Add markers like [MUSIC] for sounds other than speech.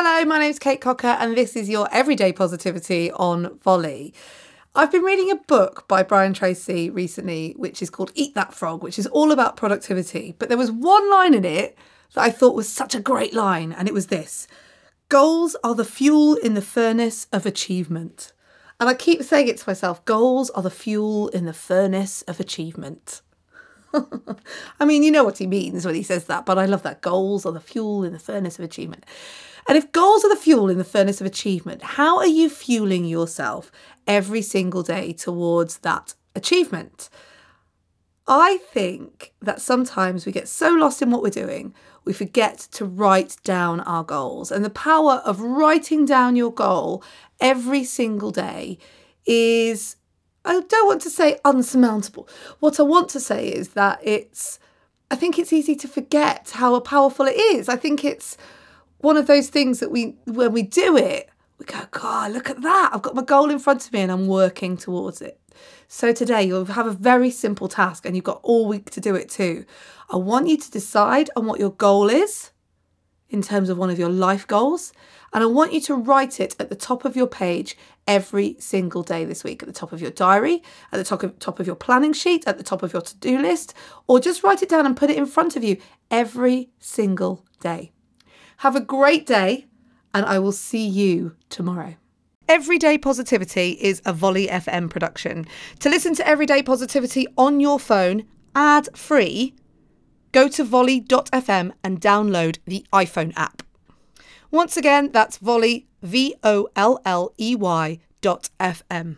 Hello, my name's Kate Cocker, and this is your Everyday Positivity on Volley. I've been reading a book by Brian Tracy recently, which is called Eat That Frog, which is all about productivity. But there was one line in it that I thought was such a great line, and it was this Goals are the fuel in the furnace of achievement. And I keep saying it to myself goals are the fuel in the furnace of achievement. [LAUGHS] I mean, you know what he means when he says that, but I love that. Goals are the fuel in the furnace of achievement. And if goals are the fuel in the furnace of achievement, how are you fueling yourself every single day towards that achievement? I think that sometimes we get so lost in what we're doing, we forget to write down our goals. And the power of writing down your goal every single day is, I don't want to say unsurmountable. What I want to say is that it's, I think it's easy to forget how powerful it is. I think it's, one of those things that we, when we do it, we go, God, look at that. I've got my goal in front of me and I'm working towards it. So today you'll have a very simple task and you've got all week to do it too. I want you to decide on what your goal is in terms of one of your life goals. And I want you to write it at the top of your page every single day this week, at the top of your diary, at the top of, top of your planning sheet, at the top of your to do list, or just write it down and put it in front of you every single day. Have a great day, and I will see you tomorrow. Everyday Positivity is a Volley FM production. To listen to Everyday Positivity on your phone, ad free, go to volley.fm and download the iPhone app. Once again, that's volley, V O L L E Y dot FM.